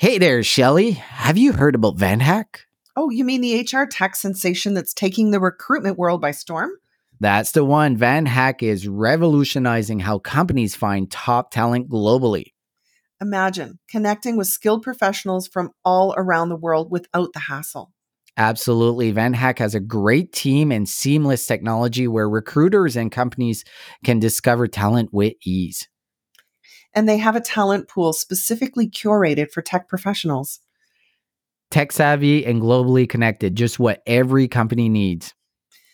Hey there, Shelley. Have you heard about VanHack? Oh, you mean the HR tech sensation that's taking the recruitment world by storm? That's the one. VanHack is revolutionizing how companies find top talent globally. Imagine connecting with skilled professionals from all around the world without the hassle. Absolutely. VanHack has a great team and seamless technology where recruiters and companies can discover talent with ease. And they have a talent pool specifically curated for tech professionals. Tech savvy and globally connected, just what every company needs.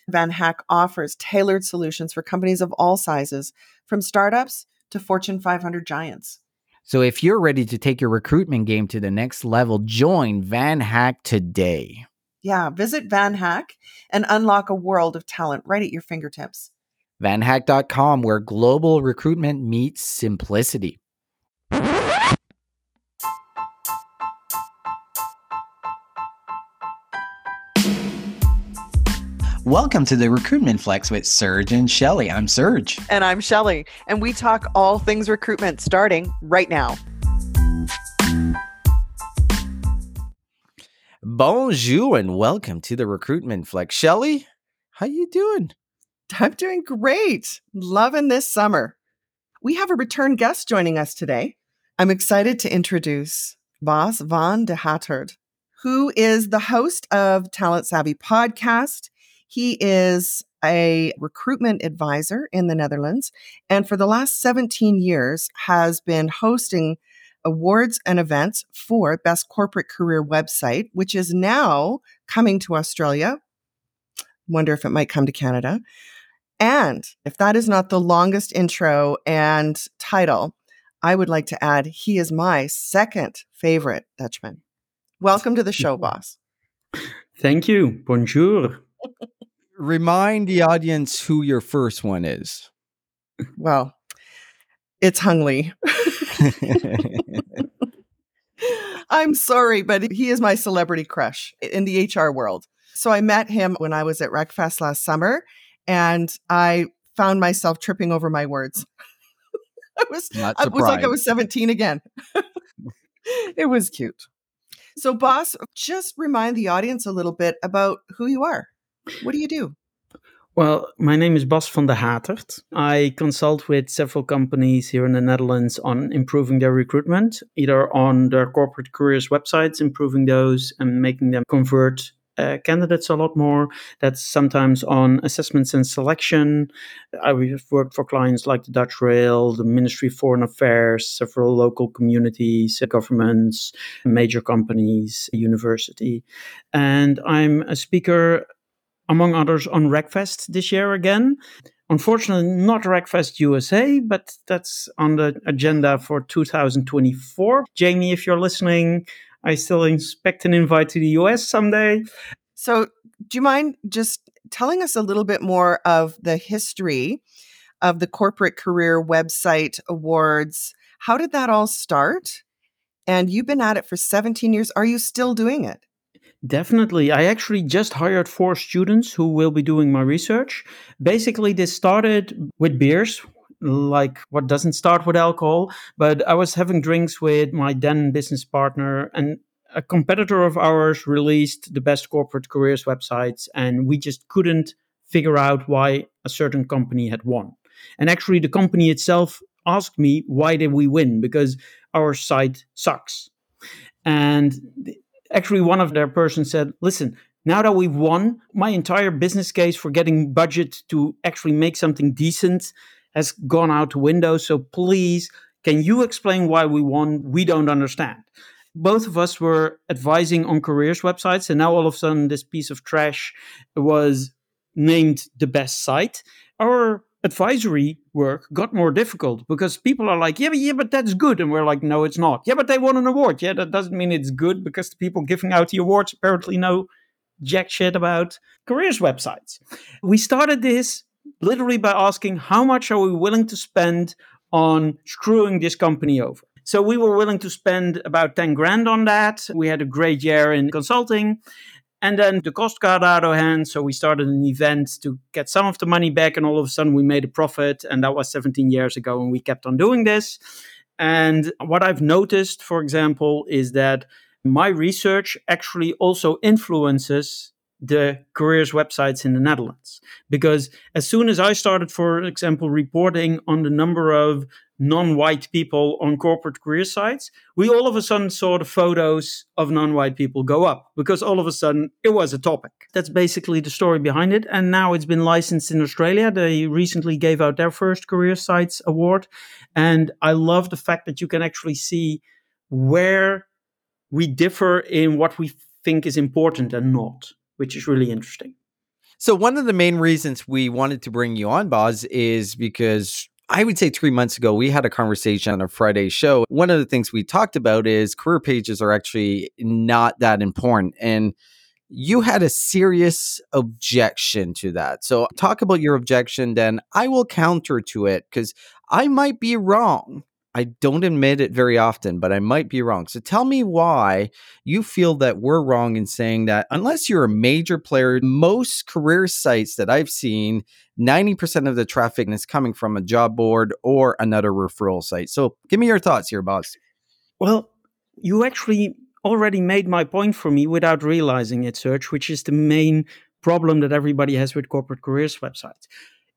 VanHack offers tailored solutions for companies of all sizes, from startups to Fortune 500 giants. So if you're ready to take your recruitment game to the next level, join VanHack today. Yeah, visit VanHack and unlock a world of talent right at your fingertips. VanHack.com, where global recruitment meets simplicity. Welcome to the Recruitment Flex with Serge and Shelley. I'm Serge. And I'm Shelley. And we talk all things recruitment starting right now. Bonjour and welcome to the Recruitment Flex. Shelley, how you doing? I'm doing great. Loving this summer. We have a return guest joining us today. I'm excited to introduce Bas van de Haterd, who is the host of Talent Savvy podcast. He is a recruitment advisor in the Netherlands and for the last 17 years has been hosting awards and events for Best Corporate Career website, which is now coming to Australia. Wonder if it might come to Canada. And if that is not the longest intro and title, I would like to add he is my second favorite Dutchman. Welcome to the show, Bas. Thank you. Bonjour. Remind the audience who your first one is. Well, it's Hung Lee. I'm sorry, but he is my celebrity crush in the HR world. So I met him when I was at RecFest last summer, and I found myself tripping over my words. I was, I was like I was 17 again. it was cute. So, Bas, just remind the audience a little bit about who you are. What do you do? Well, my name is Bas van de Haterd. I consult with several companies here in the Netherlands on improving their recruitment, either on their corporate careers websites, improving those and making them convert uh, candidates a lot more. That's sometimes on assessments and selection. I've worked for clients like the Dutch Rail, the Ministry of Foreign Affairs, several local communities, governments, major companies, university. And I'm a speaker among others, on RecFest this year again. Unfortunately, not RecFest USA, but that's on the agenda for 2024. Jamie, if you're listening, I still expect an invite to the US someday. So, do you mind just telling us a little bit more of the history of the Corporate Career Website Awards? How did that all start? And you've been at it for 17 years. Are you still doing it? Definitely. I actually just hired four students who will be doing my research. Basically, this started with beers, like what doesn't start with alcohol. But I was having drinks with my then business partner, and a competitor of ours released the best corporate careers websites, and we just couldn't figure out why a certain company had won. And actually, the company itself asked me, why did we win? Because our site sucks. And actually one of their persons said, listen, now that we've won, my entire business case for getting budget to actually make something decent has gone out the window. So please, can you explain why we won? We don't understand. Both of us were advising on careers websites, and now all of a sudden, this piece of trash was named the best site. Our advisory work got more difficult because people are like, yeah, but yeah, but that's good, and we're like, no, it's not. Yeah, but they won an award. Yeah, that doesn't mean it's good because the people giving out the awards apparently know jack shit about careers websites. We started this literally by asking how much are we willing to spend on screwing this company over. So we were willing to spend about 10 grand on that. We had a great year in consulting. And then the cost got out of hand. So we started an event to get some of the money back. And all of a sudden we made a profit. And that was 17 years ago. And we kept on doing this. And what I've noticed, for example, is that my research actually also influences the careers websites in the Netherlands. Because as soon as I started, for example, reporting on the number of non white people on corporate career sites, we all of a sudden saw the photos of non white people go up because all of a sudden it was a topic. That's basically the story behind it. And now it's been licensed in Australia. They recently gave out their first Career Sites award. And I love the fact that you can actually see where we differ in what we think is important and not which is really interesting. So, one of the main reasons we wanted to bring you on, Boz, is because I would say three months ago, we had a conversation on a Friday show. One of the things we talked about is career pages are actually not that important. And you had a serious objection to that. So, talk about your objection, then I will counter to it because I might be wrong. I don't admit it very often, but I might be wrong. So tell me why you feel that we're wrong in saying that unless you're a major player, most career sites that I've seen, 90% of the traffic is coming from a job board or another referral site. So give me your thoughts here, Bas. Well, you actually already made my point for me without realizing it, Serge, which is the main problem that everybody has with corporate careers websites.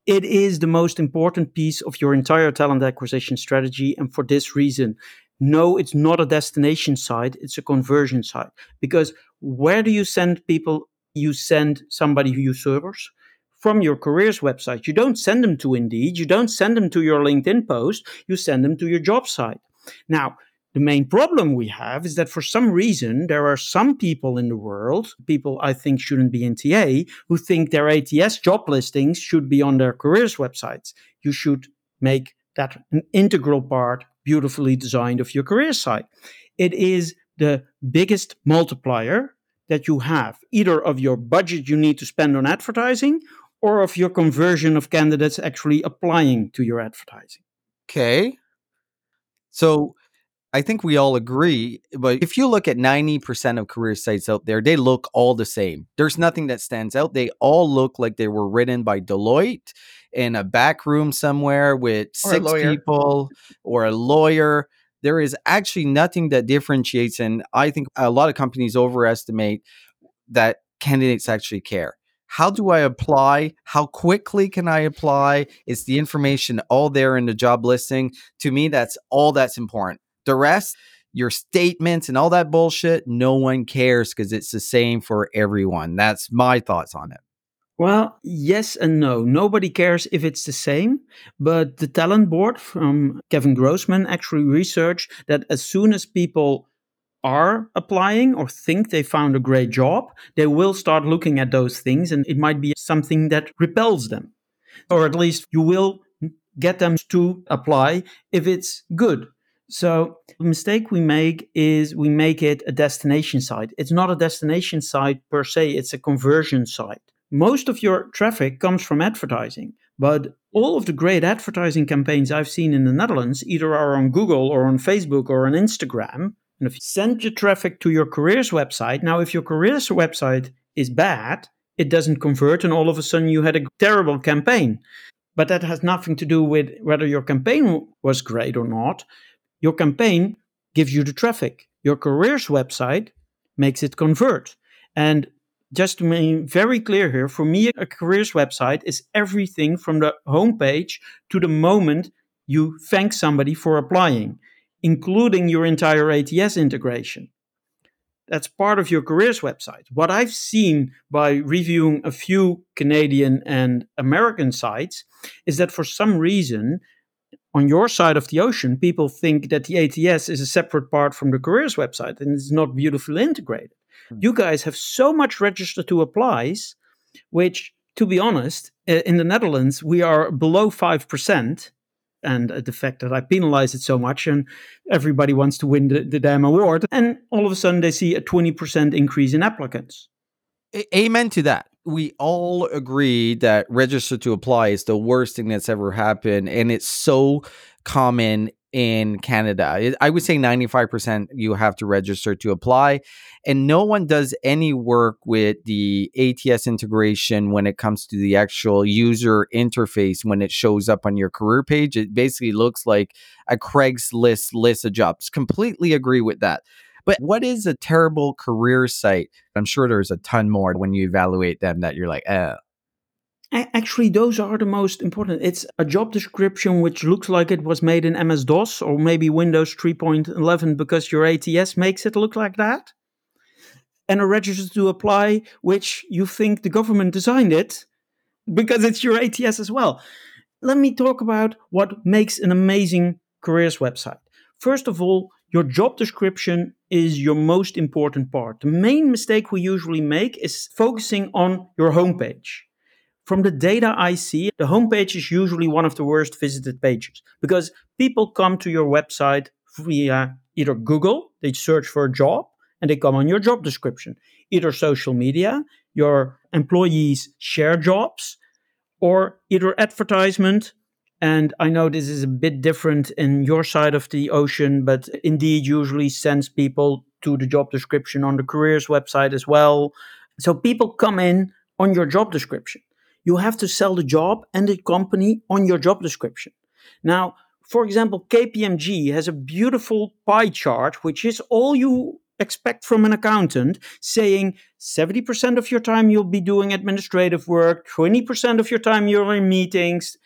It is the most important piece of your entire talent acquisition strategy. And for this reason, no, it's not a destination site, it's a conversion site. Because where do you send people? You send somebody who you servers from your careers website. You don't send them to Indeed, you don't send them to your LinkedIn post, you send them to your job site. Now, the main problem we have is that for some reason, there are some people in the world, people I think shouldn't be in TA, who think their ATS job listings should be on their careers websites. You should make that an integral part, beautifully designed, of your career site. It is the biggest multiplier that you have, either of your budget you need to spend on advertising or of your conversion of candidates actually applying to your advertising. Okay. So I think we all agree, but if you look at 90% of career sites out there, they look all the same. There's nothing that stands out. They all look like they were written by Deloitte in a back room somewhere with Or six people or a lawyer. There is actually nothing that differentiates. And I think a lot of companies overestimate that candidates actually care. How do I apply? How quickly can I apply? Is the information all there in the job listing? To me, that's all that's important. The rest, your statements and all that bullshit, no one cares because it's the same for everyone. That's my thoughts on it. Well, yes and no. Nobody cares if it's the same, but the talent board from Kevin Grossman actually researched that as soon as people are applying or think they found a great job, they will start looking at those things and it might be something that repels them. Or at least you will get them to apply if it's good. So the mistake we make is we make it a destination site. It's not a destination site per se, it's a conversion site. Most of your traffic comes from advertising, but all of the great advertising campaigns I've seen in the Netherlands either are on Google or on Facebook or on Instagram. And if you send your traffic to your careers website, now if your careers website is bad, it doesn't convert, and all of a sudden you had a terrible campaign. But that has nothing to do with whether your campaign was great or not. Your campaign gives you the traffic. Your careers website makes it convert. And just to be very clear here, for me, a careers website is everything from the homepage to the moment you thank somebody for applying, including your entire ATS integration. That's part of your careers website. What I've seen by reviewing a few Canadian and American sites is that for some reason, on your side of the ocean, people think that the ATS is a separate part from the careers website and it's not beautifully integrated. You guys have so much register to applies, which, to be honest, uh, in the Netherlands, we are below 5%. And the fact that I penalize it so much, and everybody wants to win the, the damn award. And all of a sudden, they see a 20% increase in applicants. A- amen to that. We all agree that register to apply is the worst thing that's ever happened. And it's so common in Canada. I would say 95% you have to register to apply. And no one does any work with the ATS integration when it comes to the actual user interface when it shows up on your career page. It basically looks like a Craigslist list of jobs. Completely agree with that. But what is a terrible career site? I'm sure there's a ton more when you evaluate them that you're like, eh, Actually, those are the most important. It's a job description which looks like it was made in MS DOS or maybe Windows 3.11 because your ATS makes it look like that. And a register to apply, which you think the government designed it because it's your ATS as well. Let me talk about what makes an amazing careers website. First of all, your job description is your most important part. The main mistake we usually make is focusing on your homepage from the data I see, the homepage is usually one of the worst visited pages because people come to your website via either Google, they search for a job, and they come on your job description, either social media, your employees share jobs, or either advertisement. And I know this is a bit different in your side of the ocean, but Indeed usually sends people to the job description on the careers website as well. So people come in on your job description you have to sell the job and the company on your job description. Now, for example, KPMG has a beautiful pie chart, which is all you expect from an accountant, saying 70% of your time you'll be doing administrative work, 20% of your time you're in meetings.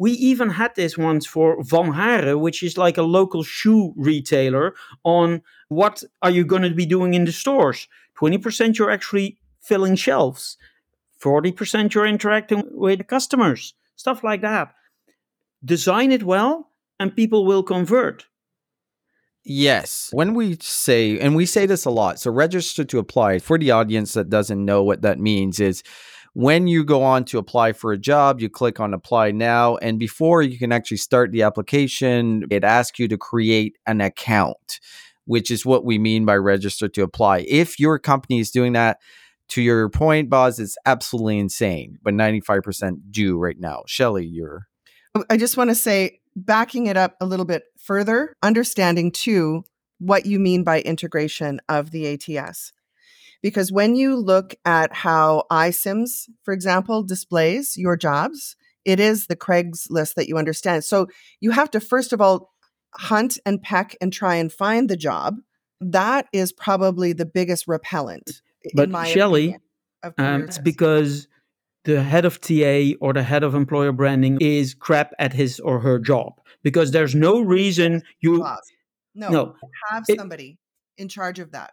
We even had this once for Van Haren, which is like a local shoe retailer, on what are you going to be doing in the stores. 20% you're actually filling shelves. 40% you're interacting with customers, stuff like that. Design it well, and people will convert. Yes. When we say, and we say this a lot, so register to apply for the audience that doesn't know what that means is when you go on to apply for a job, you click on apply now. And before you can actually start the application, it asks you to create an account, which is what we mean by register to apply. If your company is doing that, to your point, Boz, it's absolutely insane, but 95% do right now. Shelley, you're. Um, I just want to say, backing it up a little bit further, understanding too what you mean by integration of the ATS. Because when you look at how iCIMS, for example, displays your jobs, it is the Craigslist that you understand. So you have to, first of all, hunt and peck and try and find the job. That is probably the biggest repellent but Shelley, um, it's because the head of TA or the head of employer branding is crap at his or her job because there's no reason you no, no have somebody it, in charge of that.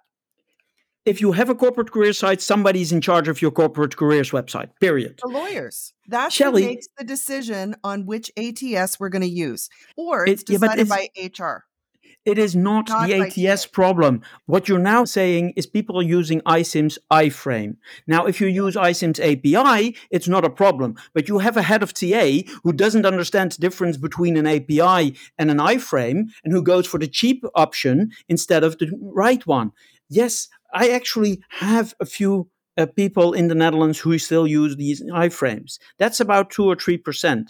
If you have a corporate career site, somebody's in charge of your corporate careers website. Period. The lawyers. That's Shelley, who makes the decision on which ATS we're going to use, or it's, decided yeah, it's, by HR. It is not, not the ATS problem. What you're now saying is people are using iCIMS iframe. Now, if you use iCIMS API, it's not a problem. But you have a head of TA who doesn't understand the difference between an API and an iframe and who goes for the cheap option instead of the right one. Yes, I actually have a few uh, people in the Netherlands who still use these iframes. That's about 2 or 3%.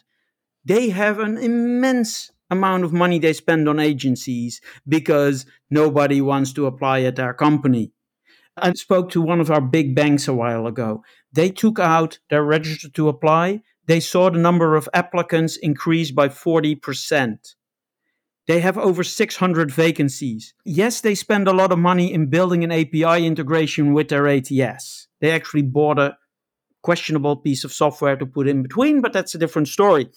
They have an immense amount of money they spend on agencies because nobody wants to apply at their company. I spoke to one of our big banks a while ago. They took out their register to apply. They saw the number of applicants increase by 40%. They have over 600 vacancies. Yes, they spend a lot of money in building an API integration with their ATS. They actually bought a questionable piece of software to put in between, but that's a different story.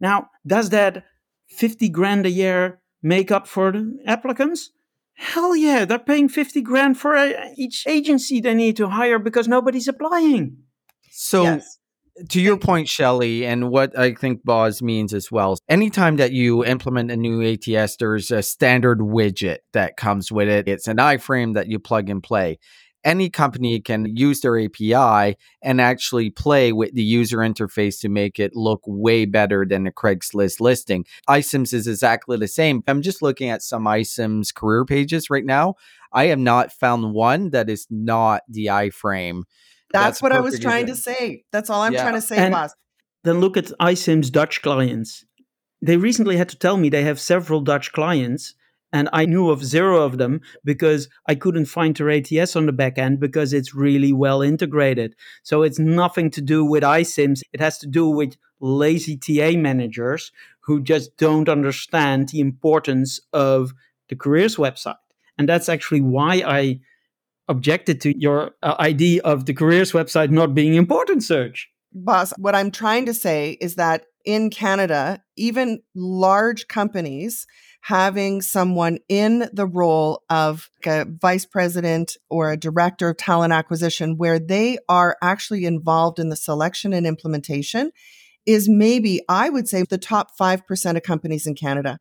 Now, does that 50 grand a year make up for the applicants? Hell yeah, they're paying 50 grand for a, each agency they need to hire because nobody's applying. So, yes. To your point, Shelley, and what I think Boz means as well, anytime that you implement a new ATS, there's a standard widget that comes with it. It's an iframe that you plug and play any company can use their API and actually play with the user interface to make it look way better than a Craigslist listing. iCIMS is exactly the same. I'm just looking at some iCIMS career pages right now. I have not found one that is not the iframe. That's, That's what I was trying to say. That's all I'm yeah. trying to say, and Bas. Then look at iCIMS Dutch clients. they recently had to tell me they have several Dutch clients and I knew of zero of them because I couldn't find their ATS on the back end because it's really well integrated. So it's nothing to do with iCIMS. It has to do with lazy TA managers who just don't understand the importance of the careers website. And that's actually why I objected to your uh, idea of the careers website not being important Serge. Bas, what I'm trying to say is that in Canada, even large companies having someone in the role of a vice president or a director of talent acquisition where they are actually involved in the selection and implementation is maybe, I would say, the top 5% of companies in Canada.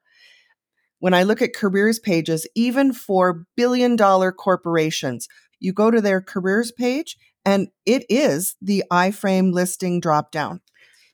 When I look at careers pages, even for billion dollar corporations, you go to their careers page and it is the iframe listing dropdown.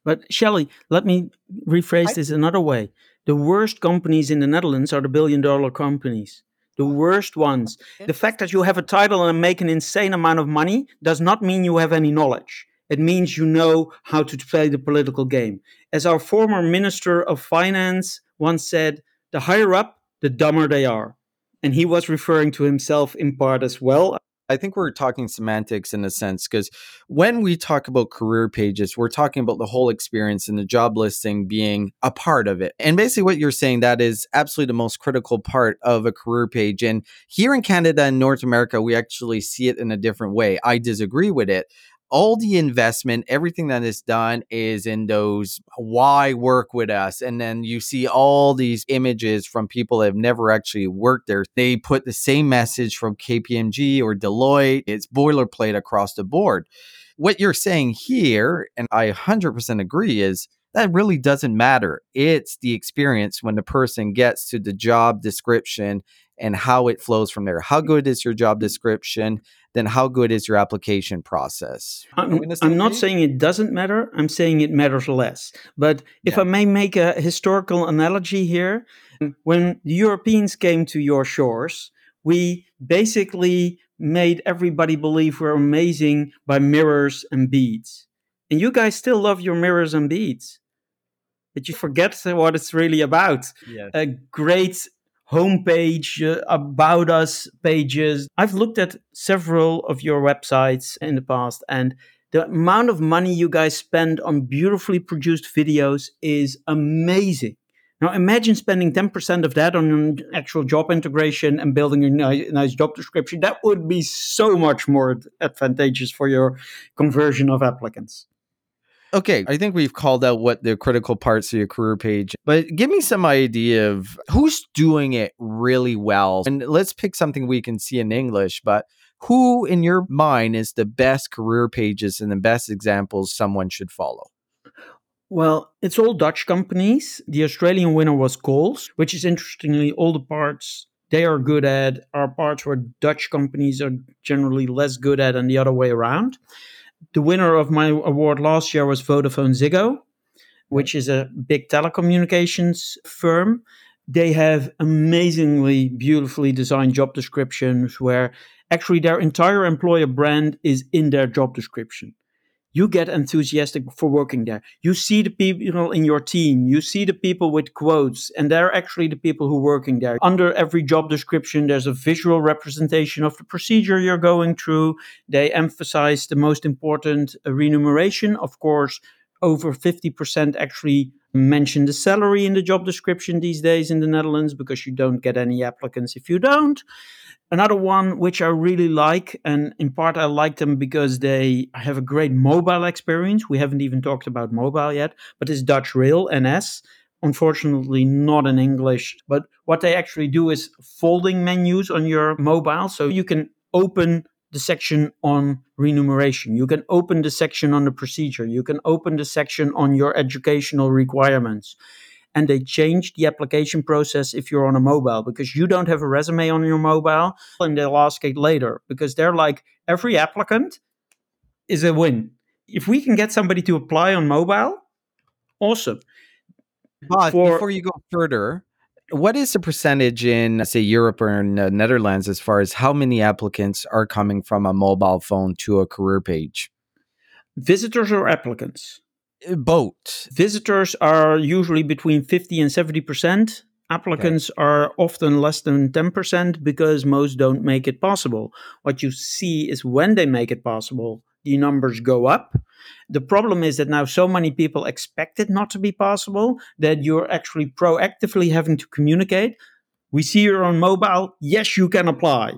But Shelley, let me rephrase I, this another way. The worst companies in the Netherlands are the billion dollar companies. The worst ones. The fact that you have a title and make an insane amount of money does not mean you have any knowledge. It means you know how to play the political game. As our former Minister of Finance once said, the higher up, the dumber they are. And he was referring to himself in part as well. I think we're talking semantics in a sense because when we talk about career pages, we're talking about the whole experience and the job listing being a part of it. And basically, what you're saying that is absolutely the most critical part of a career page. And here in Canada and North America, we actually see it in a different way. I disagree with it all the investment, everything that is done is in those why work with us. And then you see all these images from people that have never actually worked there. They put the same message from KPMG or Deloitte. It's boilerplate across the board. What you're saying here, and I 100% agree, is that really doesn't matter. It's the experience when the person gets to the job description and how it flows from there. How good is your job description? Then how good is your application process? I'm, I'm not saying it doesn't matter. I'm saying it matters less. But if yeah. I may make a historical analogy here, when the Europeans came to your shores, we basically made everybody believe we're amazing by mirrors and beads. And you guys still love your mirrors and beads. But you forget what it's really about. Yes. A great homepage, uh, about us pages. I've looked at several of your websites in the past, and the amount of money you guys spend on beautifully produced videos is amazing. Now, imagine spending 10% of that on an actual job integration and building a nice, job description. That would be so much more advantageous for your conversion of applicants. Okay, I think we've called out what the critical parts of your career page, but give me some idea of who's doing it really well. And let's pick something we can see in English, but who in your mind is the best career pages and the best examples someone should follow? Well, it's all Dutch companies. The Australian winner was Coles, which is interestingly all the parts they are good at are parts where Dutch companies are generally less good at and the other way around the winner of my award last year was Vodafone Ziggo, which is a big telecommunications firm. They have amazingly beautifully designed job descriptions where actually their entire employer brand is in their job description you get enthusiastic for working there. You see the people in your team, you see the people with quotes, and they're actually the people who are working there. Under every job description, there's a visual representation of the procedure you're going through. They emphasize the most important remuneration. Of course, over 50% actually mention the salary in the job description these days in the Netherlands because you don't get any applicants if you don't. Another one which I really like, and in part I like them because they have a great mobile experience. We haven't even talked about mobile yet, but is Dutch Rail NS. Unfortunately, not in English, but what they actually do is folding menus on your mobile. So you can open the section on remuneration. You can open the section on the procedure. You can open the section on your educational requirements and they changed the application process if you're on a mobile because you don't have a resume on your mobile and they'll ask it later because they're like every applicant is a win. If we can get somebody to apply on mobile, awesome. But For, before you go further, what is the percentage in, say, Europe or in the Netherlands as far as how many applicants are coming from a mobile phone to a career page? Visitors or applicants? Uh, Boat. Visitors are usually between 50 and 70%. Applicants okay. are often less than 10% because most don't make it possible. What you see is when they make it possible, the numbers go up. The problem is that now so many people expect it not to be possible that you're actually proactively having to communicate. We see you're on mobile. Yes, you can apply.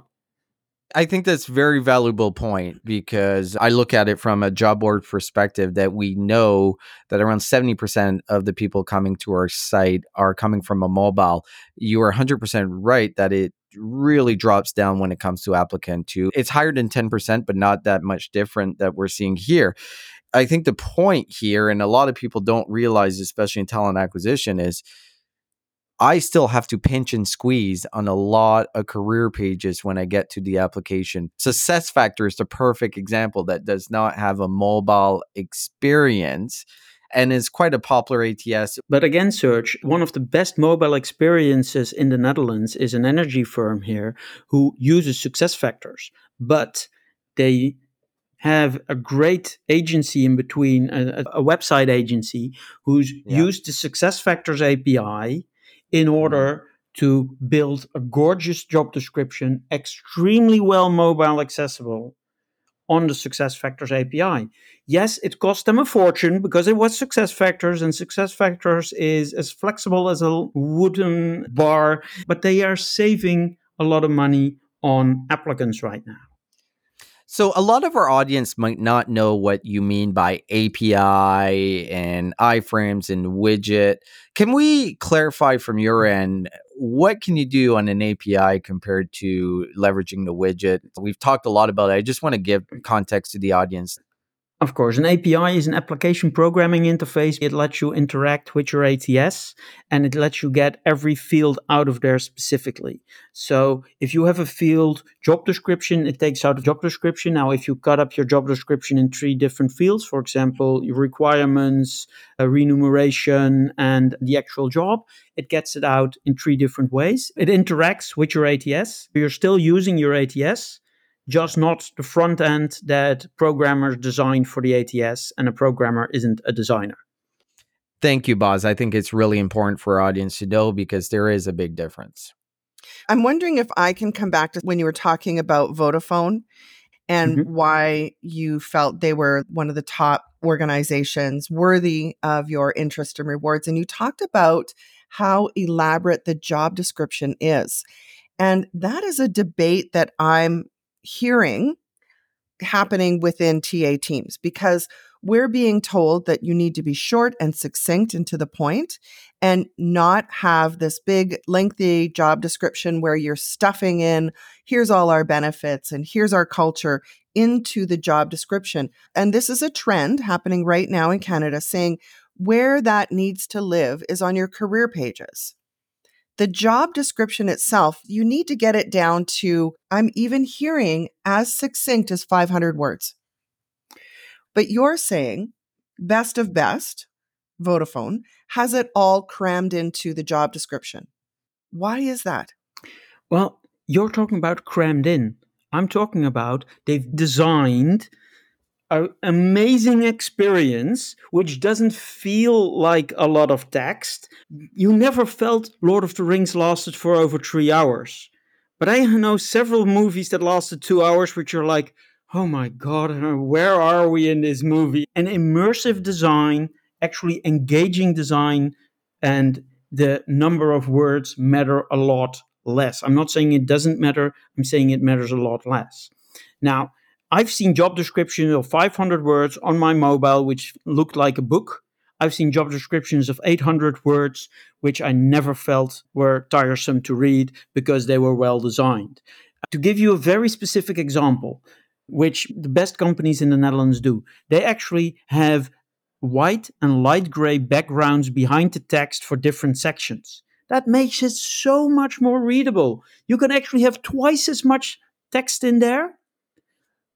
I think that's very valuable point because I look at it from a job board perspective that we know that around 70% of the people coming to our site are coming from a mobile. You are 100% right that it really drops down when it comes to applicant to it's higher than 10% but not that much different that we're seeing here. I think the point here and a lot of people don't realize especially in talent acquisition is I still have to pinch and squeeze on a lot of career pages when I get to the application. Success Factor is the perfect example that does not have a mobile experience and is quite a popular ATS. But again, Serge, one of the best mobile experiences in the Netherlands is an energy firm here who uses SuccessFactors, but they have a great agency in between, a, a website agency who's yeah. used the SuccessFactors API in mm-hmm. order to build a gorgeous job description, extremely well mobile accessible on the SuccessFactors API. Yes, it cost them a fortune because it was SuccessFactors, and SuccessFactors is as flexible as a wooden bar, but they are saving a lot of money on applicants right now. So a lot of our audience might not know what you mean by API and iframes and widget. Can we clarify from your end what can you do on an API compared to leveraging the widget? We've talked a lot about it. I just want to give context to the audience. Of course, an API is an application programming interface. It lets you interact with your ATS and it lets you get every field out of there specifically. So if you have a field job description, it takes out a job description. Now, if you cut up your job description in three different fields, for example, your requirements, uh, remuneration, and the actual job, it gets it out in three different ways. It interacts with your ATS. You're still using your ATS just not the front end that programmers designed for the ATS, and a programmer isn't a designer. Thank you, Bas. I think it's really important for our audience to know because there is a big difference. I'm wondering if I can come back to when you were talking about Vodafone and mm-hmm. why you felt they were one of the top organizations worthy of your interest and rewards. And you talked about how elaborate the job description is. And that is a debate that I'm hearing happening within TA teams because we're being told that you need to be short and succinct and to the point and not have this big lengthy job description where you're stuffing in here's all our benefits and here's our culture into the job description. And this is a trend happening right now in Canada saying where that needs to live is on your career pages the job description itself, you need to get it down to, I'm even hearing as succinct as 500 words. But you're saying best of best, Vodafone, has it all crammed into the job description. Why is that? Well, you're talking about crammed in. I'm talking about they've designed an amazing experience which doesn't feel like a lot of text. You never felt Lord of the Rings lasted for over three hours. But I know several movies that lasted two hours, which are like, oh my God, where are we in this movie? An immersive design, actually engaging design, and the number of words matter a lot less. I'm not saying it doesn't matter, I'm saying it matters a lot less. Now, I've seen job descriptions of 500 words on my mobile, which looked like a book. I've seen job descriptions of 800 words, which I never felt were tiresome to read because they were well designed. To give you a very specific example, which the best companies in the Netherlands do, they actually have white and light gray backgrounds behind the text for different sections. That makes it so much more readable. You can actually have twice as much text in there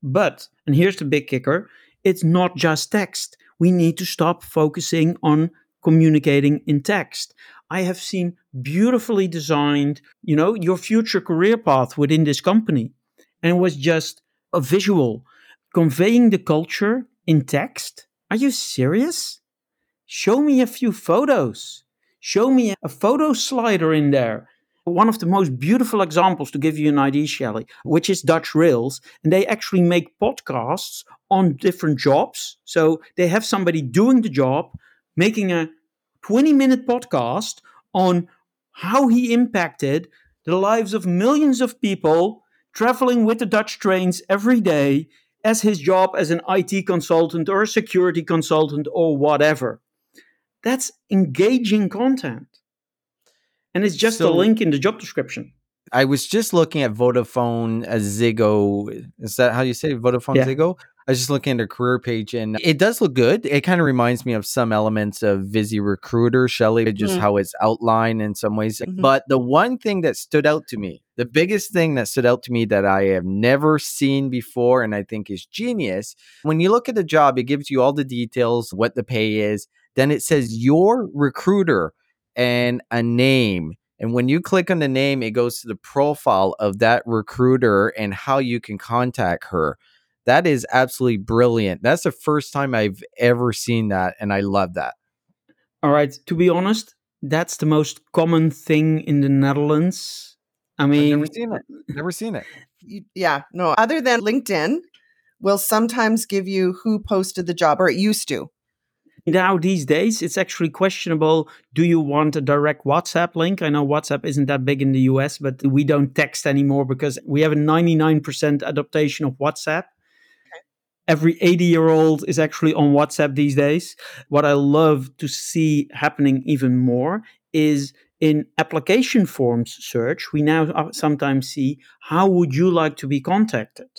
but, and here's the big kicker it's not just text. We need to stop focusing on communicating in text. I have seen beautifully designed, you know, your future career path within this company. And it was just a visual conveying the culture in text. Are you serious? show me a few photos. Show me a photo slider in there. One of the most beautiful examples to give you an idea, Shelley, which is Dutch Rails. And they actually make podcasts on different jobs. So they have somebody doing the job, making a 20 minute podcast on how he impacted the lives of millions of people traveling with the Dutch trains every day as his job as an IT consultant or a security consultant or whatever. That's engaging content. And it's just so, a link in the job description. I was just looking at Vodafone uh, Ziggo. Is that how you say it? Vodafone yeah. Ziggo? I was just looking at their career page and it does look good. It kind of reminds me of some elements of Visi Recruiter, Shelley, just mm-hmm. how it's outlined in some ways. Mm-hmm. But the one thing that stood out to me, the biggest thing that stood out to me that I have never seen before and I think is genius, when you look at the job, it gives you all the details, what the pay is. Then it says your recruiter and a name. And when you click on the name, it goes to the profile of that recruiter and how you can contact her. That is absolutely brilliant. That's the first time I've ever seen that, and I love that. All right. To be honest, that's the most common thing in the Netherlands. I mean, I've never seen it. Never seen it. Yeah, no. Other than LinkedIn, will sometimes give you who posted the job, or it used to. Now, these days, it's actually questionable. Do you want a direct WhatsApp link? I know WhatsApp isn't that big in the US, but we don't text anymore because we have a 99% adaptation of WhatsApp every 80 year old is actually on WhatsApp these days. What I love to see happening even more is in application forms Serge, we now uh, sometimes see how would you like to be contacted?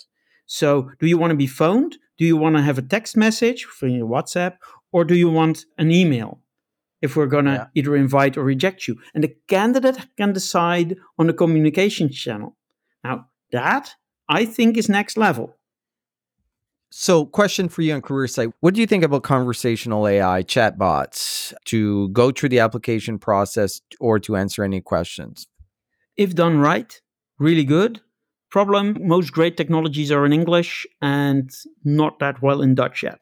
So, do you want to be phoned? Do you want to have a text message for your WhatsApp? Or do you want an email? If we're going to yeah. either invite or reject you. And the candidate can decide on the communication channel. Now, that I think is next level. So, question for you on Career Site What do you think about conversational AI chatbots to go through the application process or to answer any questions? If done right, really good. Problem most great technologies are in English and not that well in Dutch yet.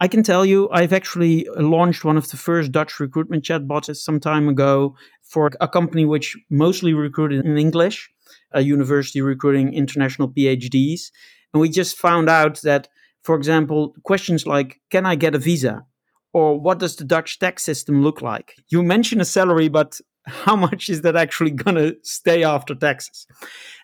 I can tell you, I've actually launched one of the first Dutch recruitment chatbots some time ago for a company which mostly recruited in English, a university recruiting international PhDs. And we just found out that, for example, questions like, can I get a visa? Or what does the Dutch tax system look like? You mention a salary, but how much is that actually going to stay after taxes?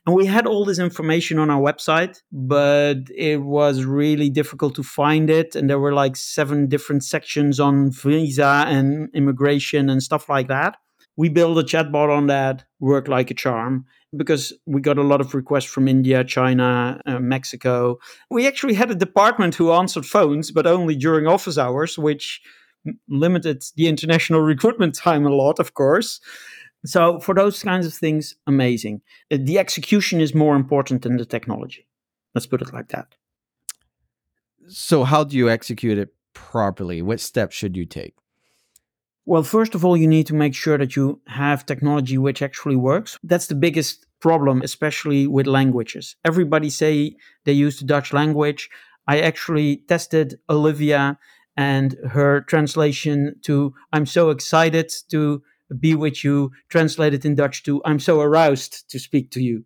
And we had all this information on our website, but it was really difficult to find it. And there were like seven different sections on visa and immigration and stuff like that. We built a chatbot on that, worked like a charm because we got a lot of requests from India, China, uh, Mexico. We actually had a department who answered phones, but only during office hours, which limited the international recruitment time a lot, of course. So, for those kinds of things, amazing. Uh, the execution is more important than the technology. Let's put it like that. So, how do you execute it properly? What steps should you take? Well, first of all, you need to make sure that you have technology which actually works. That's the biggest problem, especially with languages. Everybody say they use the Dutch language. I actually tested Olivia and her translation to I'm so excited to be with you translated in Dutch to I'm so aroused to speak to you.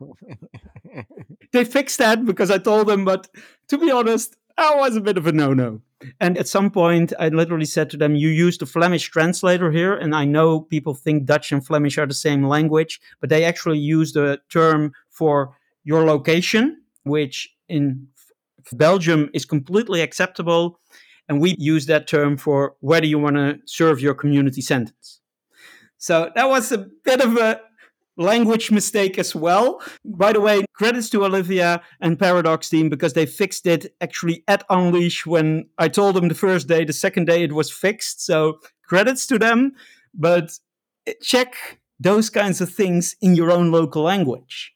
they fixed that because I told them, but to be honest, I was a bit of a no no. And at some point, I literally said to them, You use the Flemish translator here. And I know people think Dutch and Flemish are the same language, but they actually use the term for your location, which in Belgium is completely acceptable. And we use that term for whether you want to serve your community sentence. So that was a bit of a language mistake as well. By the way, credits to Olivia and Paradox team because they fixed it actually at Unleash when I told them the first day, the second day it was fixed. So credits to them, but eh, check those kinds of things in your own local language.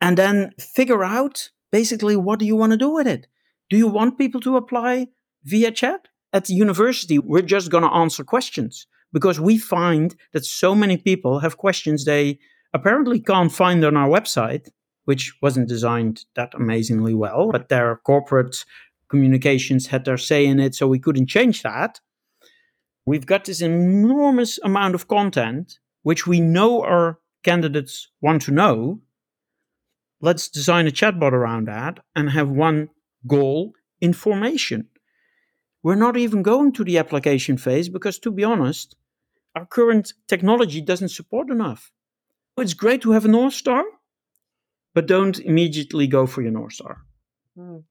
And then figure out basically what do you want to do with it? Do you want people to apply via chat? At the university, we're just going to answer questions because we find that so many people have questions they apparently can't find on our website, which wasn't designed that amazingly well, but their corporate communications had their say in it, so we couldn't change that. We've got this enormous amount of content, which we know our candidates want to know. Let's design a chatbot around that and have one goal information. We're not even going to the application phase because, to be honest, our current technology doesn't support enough. It's great to have a North Star, but don't immediately go for your North Star. Mm.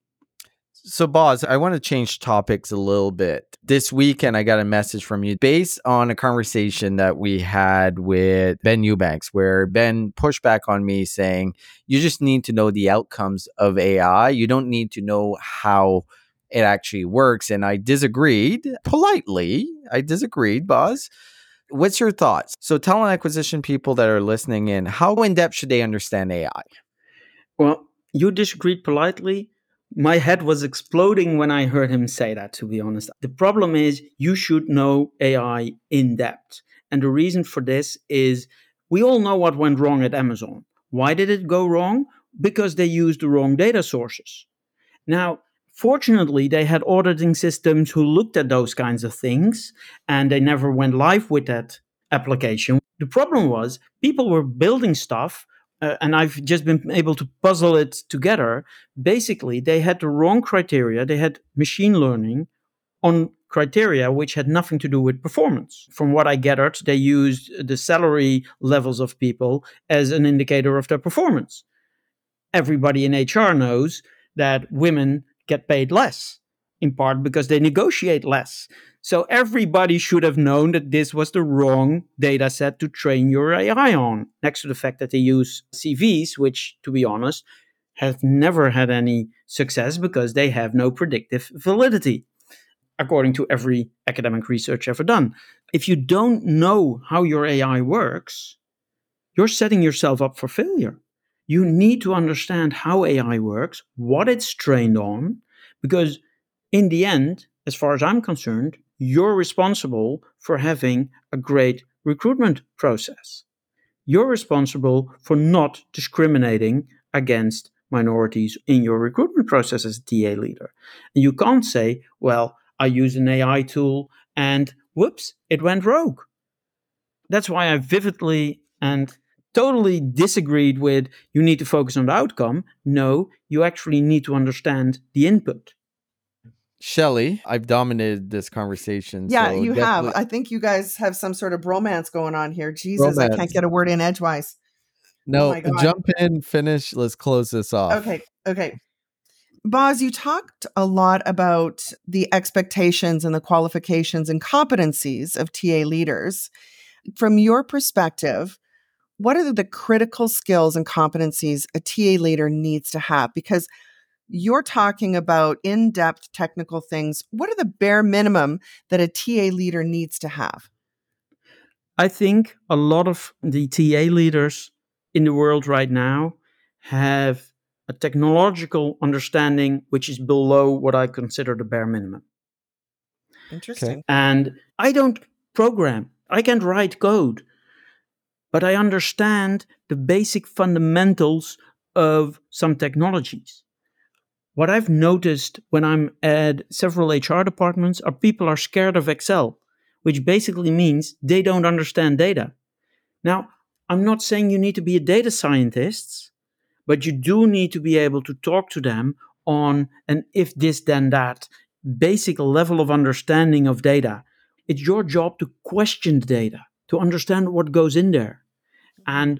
So, Boz, I want to change topics a little bit. This weekend, I got a message from you based on a conversation that we had with Ben Eubanks, where Ben pushed back on me saying, You just need to know the outcomes of AI. You don't need to know how it actually works. And I disagreed politely. I disagreed, Bas. What's your thoughts? So, talent acquisition people that are listening in, how in depth should they understand AI? Well, you disagreed politely my head was exploding when I heard him say that, to be honest. The problem is you should know AI in depth. And the reason for this is we all know what went wrong at Amazon. Why did it go wrong? Because they used the wrong data sources. Now, fortunately, they had auditing systems who looked at those kinds of things and they never went live with that application. The problem was people were building stuff uh, and I've just been able to puzzle it together. Basically, they had the wrong criteria. They had machine learning on criteria which had nothing to do with performance. From what I gathered, they used the salary levels of people as an indicator of their performance. Everybody in HR knows that women get paid less, in part because they negotiate less. So everybody should have known that this was the wrong data set to train your AI on, next to the fact that they use CVs, which, to be honest, have never had any success because they have no predictive validity, according to every academic research ever done. If you don't know how your AI works, you're setting yourself up for failure. You need to understand how AI works, what it's trained on, because in the end, as far as I'm concerned, you're responsible for having a great recruitment process. You're responsible for not discriminating against minorities in your recruitment process as a TA leader. And you can't say, well, I use an AI tool and whoops, it went rogue. That's why I vividly and totally disagreed with you need to focus on the outcome. No, you actually need to understand the input. Shelley, I've dominated this conversation. Yeah, so you have. I think you guys have some sort of bromance going on here. Jesus, I can't get a word in edgewise. Oh no, oh jump in, finish. Let's close this off. Okay, okay. Bas, you talked a lot about the expectations and the qualifications and competencies of TA leaders. From your perspective, what are the critical skills and competencies a TA leader needs to have? Because you're talking about in depth technical things. What are the bare minimum that a TA leader needs to have? I think a lot of the TA leaders in the world right now have a technological understanding which is below what I consider the bare minimum. Interesting. Okay. And I don't program, I can't write code, but I understand the basic fundamentals of some technologies. What I've noticed when I'm at several HR departments are people are scared of Excel, which basically means they don't understand data. Now, I'm not saying you need to be a data scientist, but you do need to be able to talk to them on an if this then that basic level of understanding of data. It's your job to question the data, to understand what goes in there. And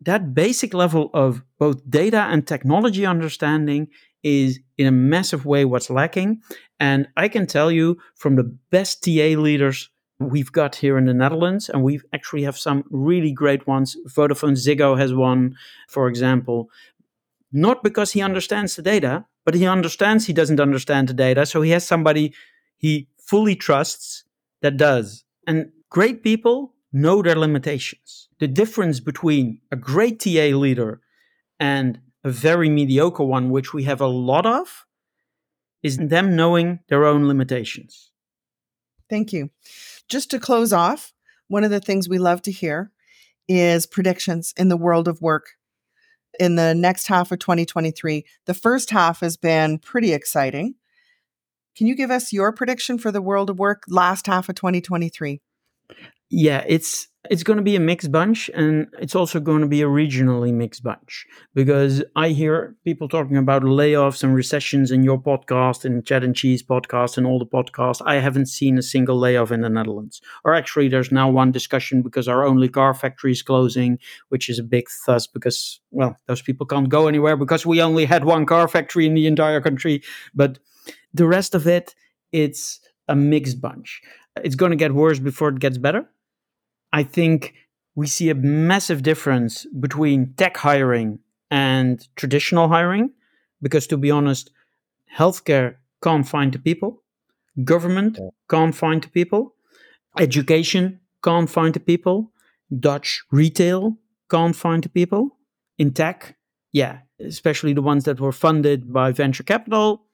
that basic level of both data and technology understanding is in a massive way what's lacking. And I can tell you from the best TA leaders we've got here in the Netherlands, and we actually have some really great ones. Vodafone Ziggo has one, for example, not because he understands the data, but he understands he doesn't understand the data. So he has somebody he fully trusts that does. And great people know their limitations. The difference between a great TA leader and a very mediocre one, which we have a lot of, is them knowing their own limitations. Thank you. Just to close off, one of the things we love to hear is predictions in the world of work in the next half of 2023. The first half has been pretty exciting. Can you give us your prediction for the world of work last half of 2023? Yeah, it's it's going to be a mixed bunch and it's also going to be a regionally mixed bunch because I hear people talking about layoffs and recessions in your podcast and Chat and Cheese podcast and all the podcasts. I haven't seen a single layoff in the Netherlands. Or actually, there's now one discussion because our only car factory is closing, which is a big fuss because, well, those people can't go anywhere because we only had one car factory in the entire country. But the rest of it, it's a mixed bunch. It's going to get worse before it gets better I think we see a massive difference between tech hiring and traditional hiring because, to be honest, healthcare can't find the people, government can't find the people, education can't find the people, Dutch retail can't find the people. In tech, yeah, especially the ones that were funded by venture capital,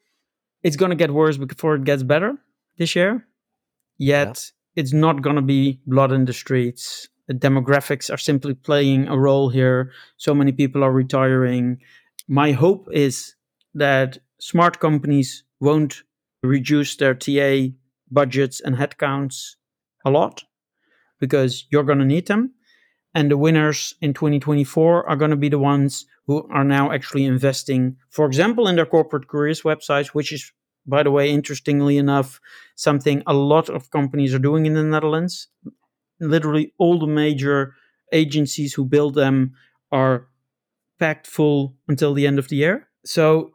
it's going to get worse before it gets better this year. Yet, it's not going to be blood in the streets. The demographics are simply playing a role here. So many people are retiring. My hope is that smart companies won't reduce their TA budgets and headcounts a lot because you're going to need them. And the winners in 2024 are going to be the ones who are now actually investing, for example, in their corporate careers websites, which is by the way, interestingly enough, something a lot of companies are doing in the Netherlands. Literally, all the major agencies who build them are packed full until the end of the year. So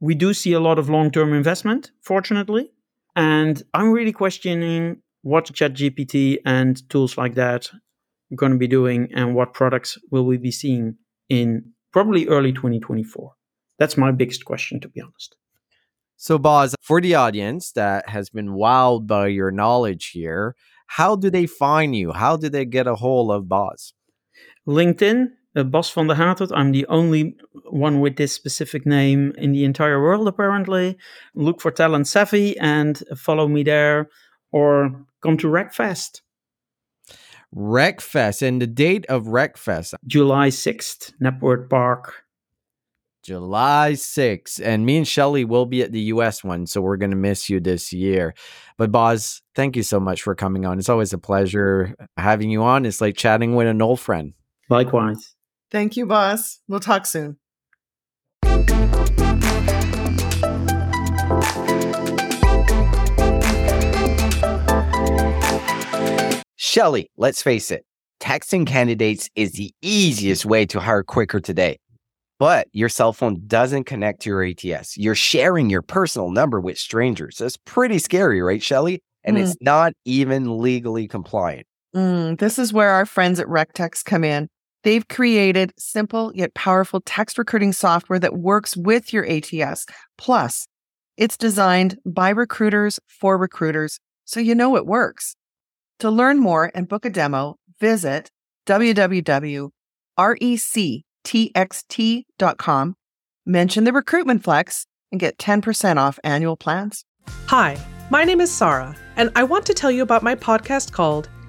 we do see a lot of long term investment, fortunately. And I'm really questioning what ChatGPT and tools like that are going to be doing and what products will we be seeing in probably early 2024. That's my biggest question, to be honest. So, Bas, for the audience that has been wowed by your knowledge here, how do they find you? How do they get a hold of Bas? LinkedIn, uh, Bas van de Haterd. I'm the only one with this specific name in the entire world, apparently. Look for Talent Savvy and follow me there or come to RecFest. RecFest and the date of RecFest? July 6th, Knebworth Park. July 6th. And me and Shelley will be at the US one, so we're going to miss you this year. But Bas, thank you so much for coming on. It's always a pleasure having you on. It's like chatting with an old friend. Likewise. Thank you, Bas. We'll talk soon. Shelley, let's face it, texting candidates is the easiest way to hire quicker today but your cell phone doesn't connect to your ATS. You're sharing your personal number with strangers. That's pretty scary, right, Shelley? And mm. it's not even legally compliant. Mm, this is where our friends at RecText come in. They've created simple yet powerful text recruiting software that works with your ATS. Plus, it's designed by recruiters for recruiters, so you know it works. To learn more and book a demo, visit www.rec txt.com, mention the recruitment flex, and get 10% off annual plans. Hi, my name is Sarah, and I want to tell you about my podcast called